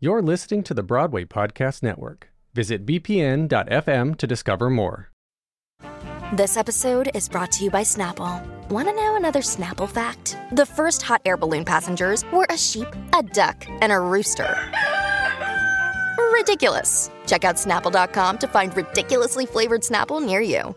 You're listening to the Broadway Podcast Network. Visit bpn.fm to discover more. This episode is brought to you by Snapple. Want to know another Snapple fact? The first hot air balloon passengers were a sheep, a duck, and a rooster. Ridiculous. Check out snapple.com to find ridiculously flavored Snapple near you.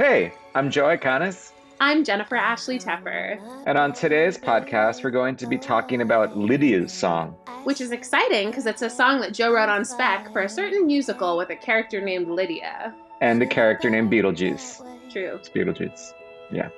Hey, I'm Joe Iconis, I'm Jennifer Ashley Tepper, and on today's podcast, we're going to be talking about Lydia's song. which is exciting because it's a song that Joe wrote on spec for a certain musical with a character named Lydia. And a character named Beetlejuice. True. It's Beetlejuice. Yeah.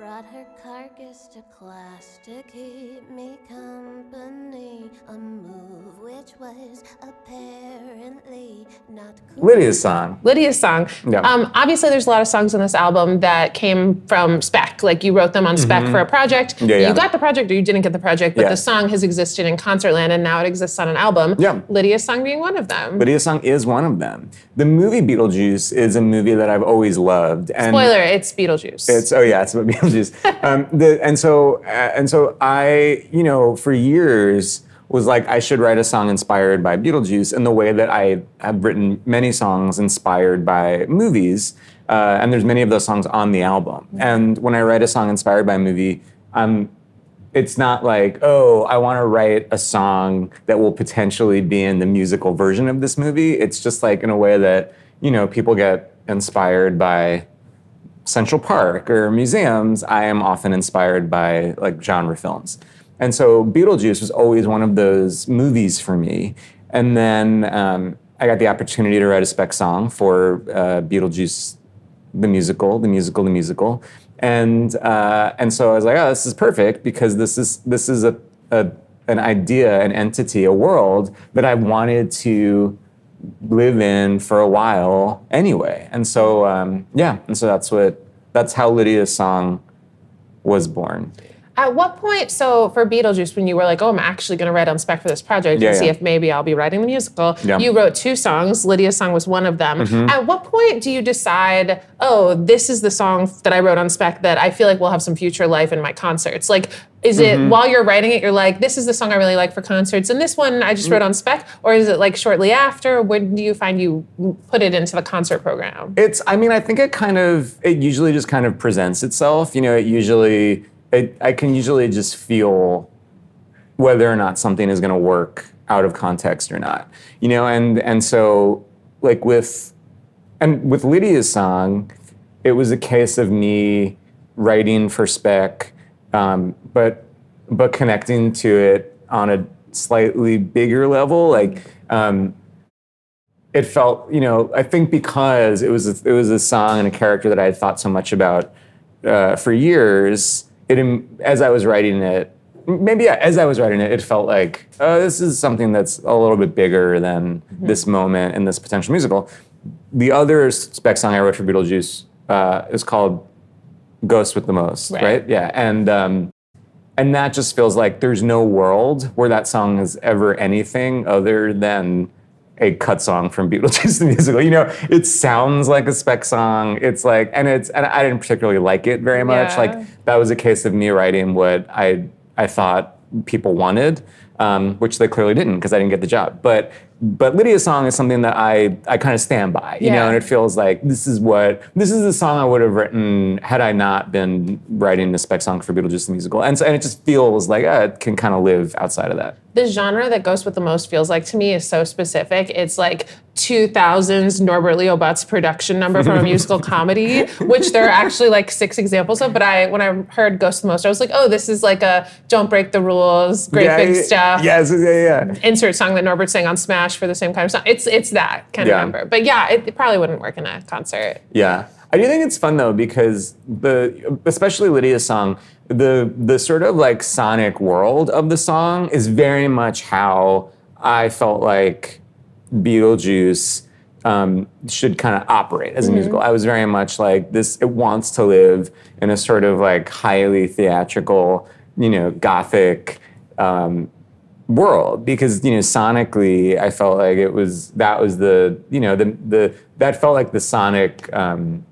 Brought her carcass to class to keep me company. A move which was apparently not cool. Lydia's song. Lydia's song. Yeah. Um, obviously, there's a lot of songs on this album that came from spec. Like you wrote them on spec for a project. Mm-hmm. Yeah, yeah. You got the project or you didn't get the project, but Yeah. the song has existed in Concertland and now it exists on an album. Yeah. Lydia's song being one of them. Lydia's song is one of them. The movie Beetlejuice is a movie that I've always loved. And Spoiler: It's Beetlejuice. It's oh yeah, it's about Beetlejuice. um, the, and so uh, and so I, you know, for years was like I should write a song inspired by Beetlejuice in the way that I have written many songs inspired by movies. Uh, and there's many of those songs on the album. And when I write a song inspired by a movie, I'm it's not like, oh, I want to write a song that will potentially be in the musical version of this movie. It's just like in a way that, you know, people get inspired by Central Park or museums, I am often inspired by like genre films. And so Beetlejuice was always one of those movies for me. And then um, I got the opportunity to write a spec song for uh, Beetlejuice, the musical, the musical, the musical. And, uh, and so I was like, oh, this is perfect because this is, this is a, a, an idea, an entity, a world that I wanted to live in for a while anyway. And so um, yeah, and so that's what that's how Lydia's song was born. At what point, so for Beetlejuice, when you were like, oh, I'm actually going to write on spec for this project Yeah, and see if maybe I'll be writing the musical, Yeah. Mm-hmm. you wrote two songs. Lydia's song was one of them. At what point do you decide, oh, this is the song that I wrote on spec that I feel like will have some future life in my concerts? Like, is it Mm-hmm. while you're writing it, you're like, this is the song I really like for concerts, and this one I just Mm. wrote on spec? Or is it like shortly after? When do you find you put it into the concert program? It's I mean I think it kind of it usually just kind of presents itself. You know, it usually it, I can usually just feel whether or not something is going to work out of context or not. You know, and and so like with and with Lydia's song, it was a case of me writing for spec, um, but but connecting to it on a slightly bigger level. Like um, it felt, you know, I think because it was a, it was a song and a character that I had thought so much about uh, for years. It as I was writing it, maybe yeah, as I was writing it, it felt like oh, this is something that's a little bit bigger than this moment and this potential musical. The other spec song I wrote for Beetlejuice uh, is called "Ghost with the Most," Right. right? Yeah, and um, and that just feels like there's no world where that song is ever anything other than a cut song from Beetlejuice the musical. You know, it sounds like a spec song. It's like, and it's, and I didn't particularly like it very much. Yeah. Like that was a case of me writing what I I thought people wanted, um, which they clearly didn't because I didn't get the job. But but Lydia's song is something that I I kind of stand by, you know, and it feels like this is what this is the song I would have written had I not been writing the spec song for Beetlejuice the musical, and so and it just feels like uh, it can kind of live outside of that. the genre that Ghost with the Most feels like to me is so specific. It's like 2000s Norbert Leo Butz production number from a musical comedy, which there are actually like six examples of. But I, when I heard Ghost with the Most, I was like, oh, this is like a don't break the rules, great yeah, big yeah, stuff. Yes, yeah, yeah. Insert song that Norbert sang on Smash for the same kind of song. It's it's that kind Yeah. of number. But yeah, it, it probably wouldn't work in a concert. Yeah. I do think it's fun though because the especially Lydia's song, the the sort of like sonic world of the song is very much how I felt like Beetlejuice um, should kind of operate as a musical. I was very much like this. It wants to live in a sort of like highly theatrical, you know, gothic. Um, world because you know sonically I felt like it was that was the you know the the that felt like the sonic um,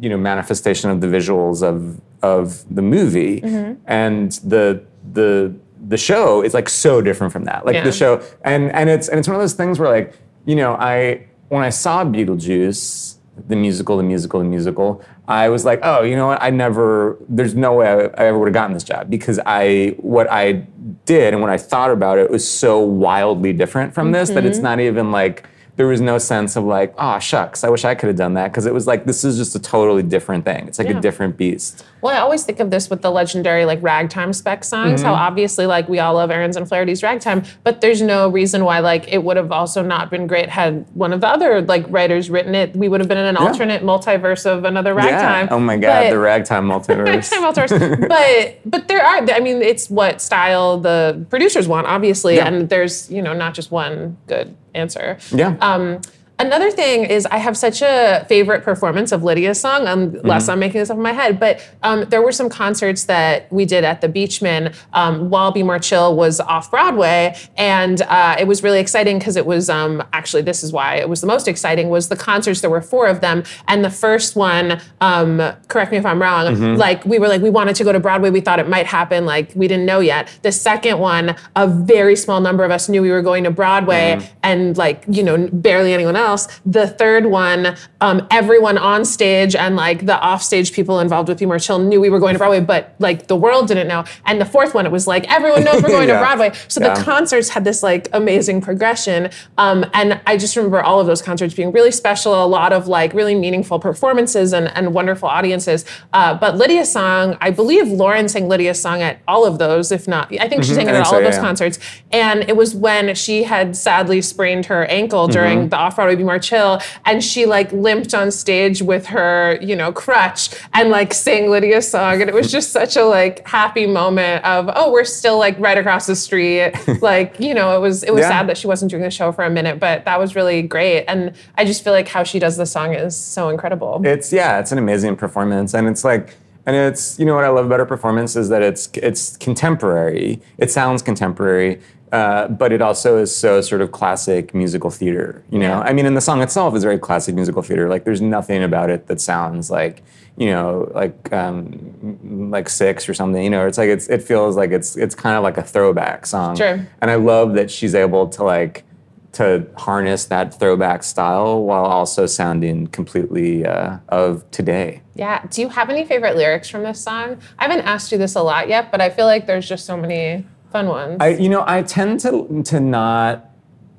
you know manifestation of the visuals of of the movie. And the the the show is like so different from that. Like Yeah. the show and and it's and it's one of those things where like you know I when I saw Beetlejuice the musical the musical the musical. I was like oh you know what? I never there's no way I, I ever would have gotten this job because I what I did and what I thought about it was so wildly different from this that it's mm-hmm. not even like there was no sense of like, oh shucks, I wish I could have done that because it was like this is just a totally different thing. It's like Yeah. a different beast. Well, I always think of this with the legendary like ragtime spec songs. Mm-hmm. How obviously like we all love Ahrens and Flaherty's ragtime, but there's no reason why like it would have also not been great had one of the other like writers written it. We would have been in an alternate multiverse of another ragtime. Yeah. Oh my god, But- the ragtime multiverse. Ragtime multiverse. but but there are I mean it's what style the producers want obviously Yeah. and there's you know not just one good answer. yeah. Um, another thing is I have such a favorite performance of Lydia's song, unless I'm making this up in my head. But um, there were some concerts that we did at the Beechman um, while Be More Chill was off Broadway, and uh, it was really exciting because it was um, actually this is why it was the most exciting was the concerts. There were four of them, and the first one, um, correct me if I'm wrong, like we were like we wanted to go to Broadway. We thought it might happen, like we didn't know yet. The second one, a very small number of us knew we were going to Broadway, and like you know barely anyone else. The third one, um, everyone on stage and like the offstage people involved with Be More Chill knew we were going to Broadway, but like the world didn't know. And the fourth one, it was like everyone knows we're going Yeah. to Broadway. So Yeah. the concerts had this like amazing progression, um, and I just remember all of those concerts being really special. A lot of like really meaningful performances and, and wonderful audiences. Uh, but Lydia's song, I believe Lauren sang Lydia's song at all of those, if not, I think she sang it at all so, of those yeah. concerts. And it was when she had sadly sprained her ankle during Mm-hmm. the off Broadway Be More Chill, and she like limped on stage with her, you know, crutch and like sang Lydia's song. And it was just such a like happy moment of, oh, we're still like right across the street. like, you know, it was it was Yeah. sad that she wasn't doing the show for a minute, but that was really great. And I just feel like how she does the song is so incredible. It's yeah, it's an amazing performance, and it's like, and it's you know what I love about her performance is that it's it's contemporary. It sounds contemporary, uh, but it also is so sort of classic musical theater. You know, Yeah. I mean, and the song itself is very classic musical theater. Like, there's nothing about it that sounds like you know like um, like six or something. You know, it's like it's it feels like it's it's kind of like a throwback song. Sure. And I love that she's able to like to harness that throwback style while also sounding completely uh, of today. Yeah. Do you have any favorite lyrics from this song? I haven't asked you this a lot yet, but I feel like there's just so many fun ones. I, you know, I tend to to not.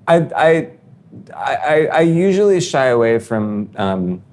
I I I, I usually shy away from. Um,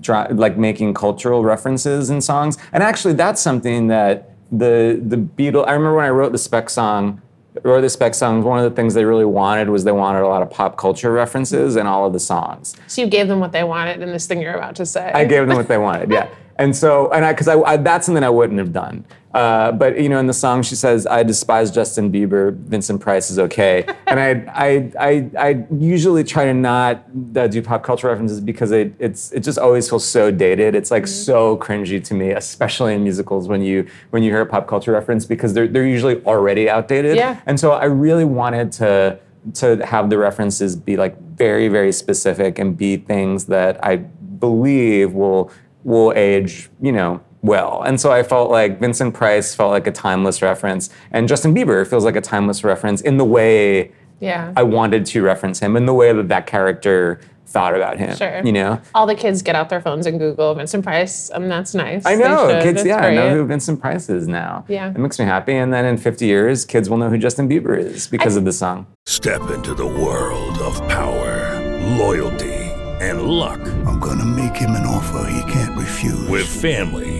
dra- like making cultural references in songs, and actually, that's something that the the Beatles. I remember when I wrote the Spec song, or the Spec songs, One of the things they really wanted was they wanted a lot of pop culture references in all of the songs. so you gave them what they wanted in this thing you're about to say. I gave them what they wanted. Yeah. And so, and I, because I, I, that's something I wouldn't have done. Uh, but you know, in the song, she says, "I despise Justin Bieber. Vincent Price is okay." And I, I, I, I usually try to not uh, do pop culture references because it, it's, it just always feels so dated. It's like so cringy to me, especially in musicals when you, when you hear a pop culture reference because they're, they're usually already outdated. Yeah. And so I really wanted to to have the references be like very very specific and be things that I believe will will age, you know, well. And so I felt like Vincent Price felt like a timeless reference and Justin Bieber feels like a timeless reference in the way yeah. I wanted to reference him in the way that that character thought about him, Sure. you know? All the kids get out their phones and Google Vincent Price, and that's nice. I know should. kids. It's Yeah, I know who Vincent Price is now. Yeah. it makes me happy. And then in 50 years, kids will know who Justin Bieber is because of the song. Step into the world of power, loyalty, and luck. I'm gonna make him an offer he can't refuse. With family,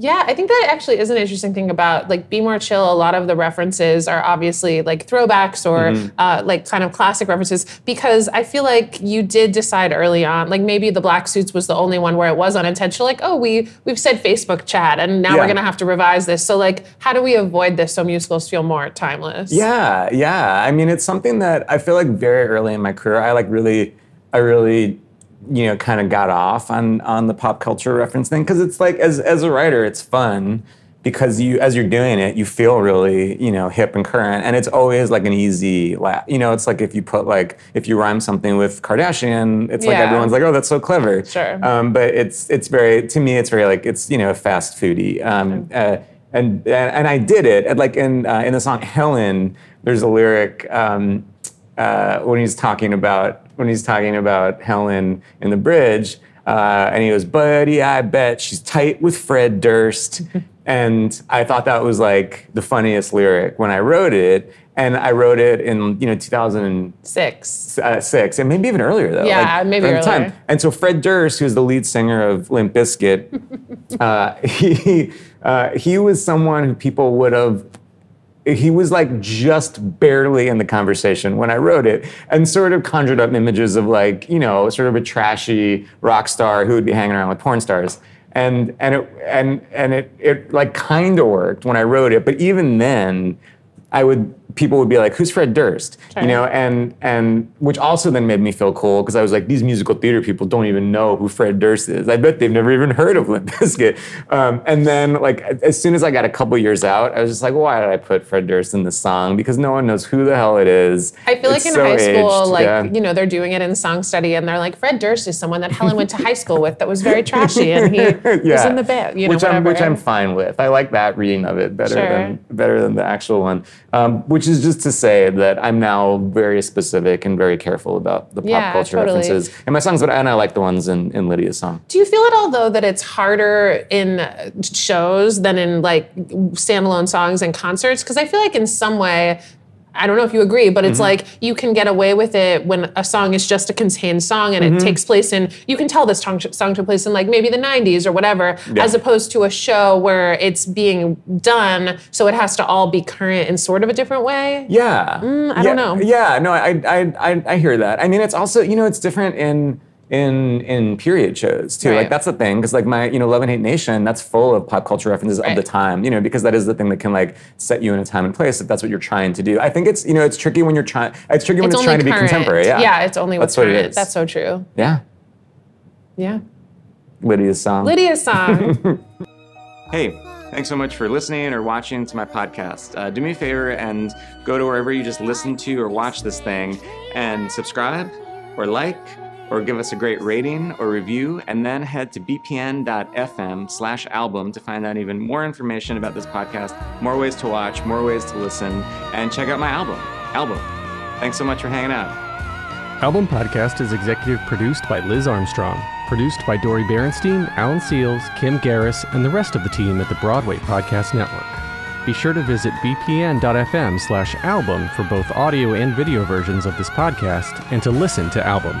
Yeah, I think that actually is an interesting thing about like Be More Chill. A lot of the references are obviously like throwbacks or Mhm. uh, like kind of classic references because I feel like you did decide early on, like maybe the black suits was the only one where it was unintentional. Like, oh, we we've said Facebook chat and now Yeah. we're gonna have to revise this. So like, how do we avoid this so musicals feel more timeless? Yeah, yeah. I mean, it's something that I feel like very early in my career, I like really, I really, you know, kind of got off on on the pop culture reference thing because it's like as as a writer, it's fun because you as you're doing it, you feel really, you know, hip and current, and it's always like an easy laugh. You know, it's like if you put like if you rhyme something with Kardashian, it's like everyone's like, oh, that's so clever. Sure. Um, but it's it's very to me, it's very like it's you know a fast foodie Um, uh, and, and and I did it and like in uh, in the song Helen. There's a lyric um, uh, when he's talking about when he's talking about Helen in the bridge, uh, and he goes, "Buddy, I bet she's tight with Fred Durst." and I thought that was like the funniest lyric when I wrote it. And I wrote it in you know 2006, Six. uh, six, and maybe even earlier though. Yeah, maybe around the earlier. And so Fred Durst, who's the lead singer of Limp Bizkit, uh, he uh, he was someone who people would have. He was like just barely in the conversation when I wrote it, and sort of conjured up images of like you know sort of a trashy rock star who would be hanging around with porn stars, and and it and and it it like kind of worked when I wrote it, but even then, I would people would be like, "Who's Fred Durst?" Sure. You know, and and which also then made me feel cool because I was like, these musical theater people don't even know who Fred Durst is. I bet they've never even heard of Limp Bizkit. Um, and then like as soon as I got a couple years out, I was just like, why did I put Fred Durst in the song? Because no one knows who the hell it is. I feel like in so high school, aged, like yeah. you know, they're doing it in song study, and they're like, Fred Durst is someone that Helen went to high school with that was very trashy, and he was in the band, you know, which I'm which I'm fine with. I like that reading of it better Sure. than better than the actual one. Um, which is just to say that I'm now very specific and very careful about the pop Yeah, culture totally. references in my songs, but and I like the ones in, in Lydia's song. Do you feel at all though that it's harder in shows than in like standalone songs and concerts? Because I feel like in some way. I don't know if you agree, but Mm-hmm. it's like you can get away with it when a song is just a contained song and Mm-hmm. it takes place in, you can tell this song, song took place in like maybe the 90s or whatever, Yeah. as opposed to a show where it's being done, so it has to all be current in sort of a different way. Yeah. Mm, I yeah, don't know. Yeah, no, I, I, I, I hear that. I mean, it's also, you know, it's different in in in period shows too. Like that's the thing, because like my, you know, Love in Hate Nation, that's full of pop culture references of the time, you know, because that is the thing that can like set you in a time and place if that's what you're trying to do. I think it's, you know, it's tricky when you're trying. It's tricky when it's, trying to be contemporary. Yeah. Yeah, it's only what's That's what it current. is. That's so true. Yeah. Yeah. Lydia's song. Lydia's song. Hey, thanks so much for listening or watching to my podcast. Uh, do me a favor and go to wherever you just listen to or watch this thing and subscribe or like or give us a great rating or review, and then head to bpn.fm slash album to find out even more information about this podcast, more ways to watch, more ways to listen, and check out my album, Album. Thanks so much for hanging out. Album Podcast is executive produced by Liz Armstrong, produced by Dori Berinstein, Alan Seales, Kim Garris, and the rest of the team at the Broadway Podcast Network. Be sure to visit bpn.fm slash album for both audio and video versions of this podcast and to listen to Album.